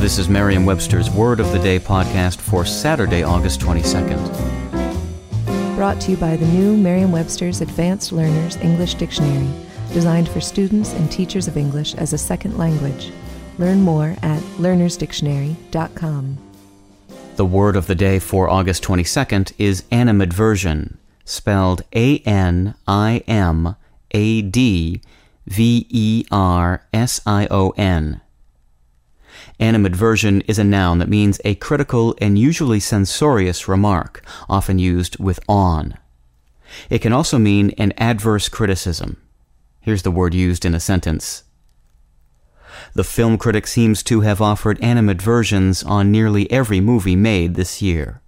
This is Merriam Webster's Word of the Day podcast for Saturday, August 22nd. Brought to you by the new Merriam Webster's Advanced Learners English Dictionary, designed for students and teachers of English as a second language. Learn more at learnersdictionary.com. The word of the day for August 22nd is animadversion, spelled A N I M A D V E R S I O N. Animadversion is a noun that means a critical and usually censorious remark, often used with on. It can also mean an adverse criticism. Here's the word used in a sentence. The film critic seems to have offered animadversions on nearly every movie made this year.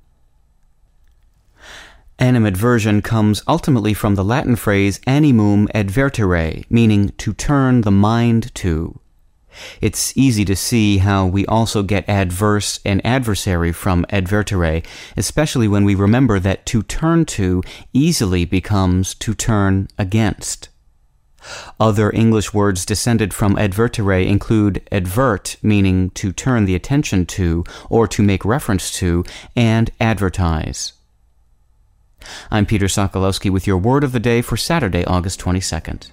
Animadversion comes ultimately from the Latin phrase animum advertere, meaning to turn the mind to. It's easy to see how we also get adverse and adversary from advertere, especially when we remember that to turn to easily becomes to turn against. Other English words descended from advertere include advert, meaning to turn the attention to or to make reference to, and advertise. I'm Peter Sokolowski with your word of the day for Saturday, August 22nd.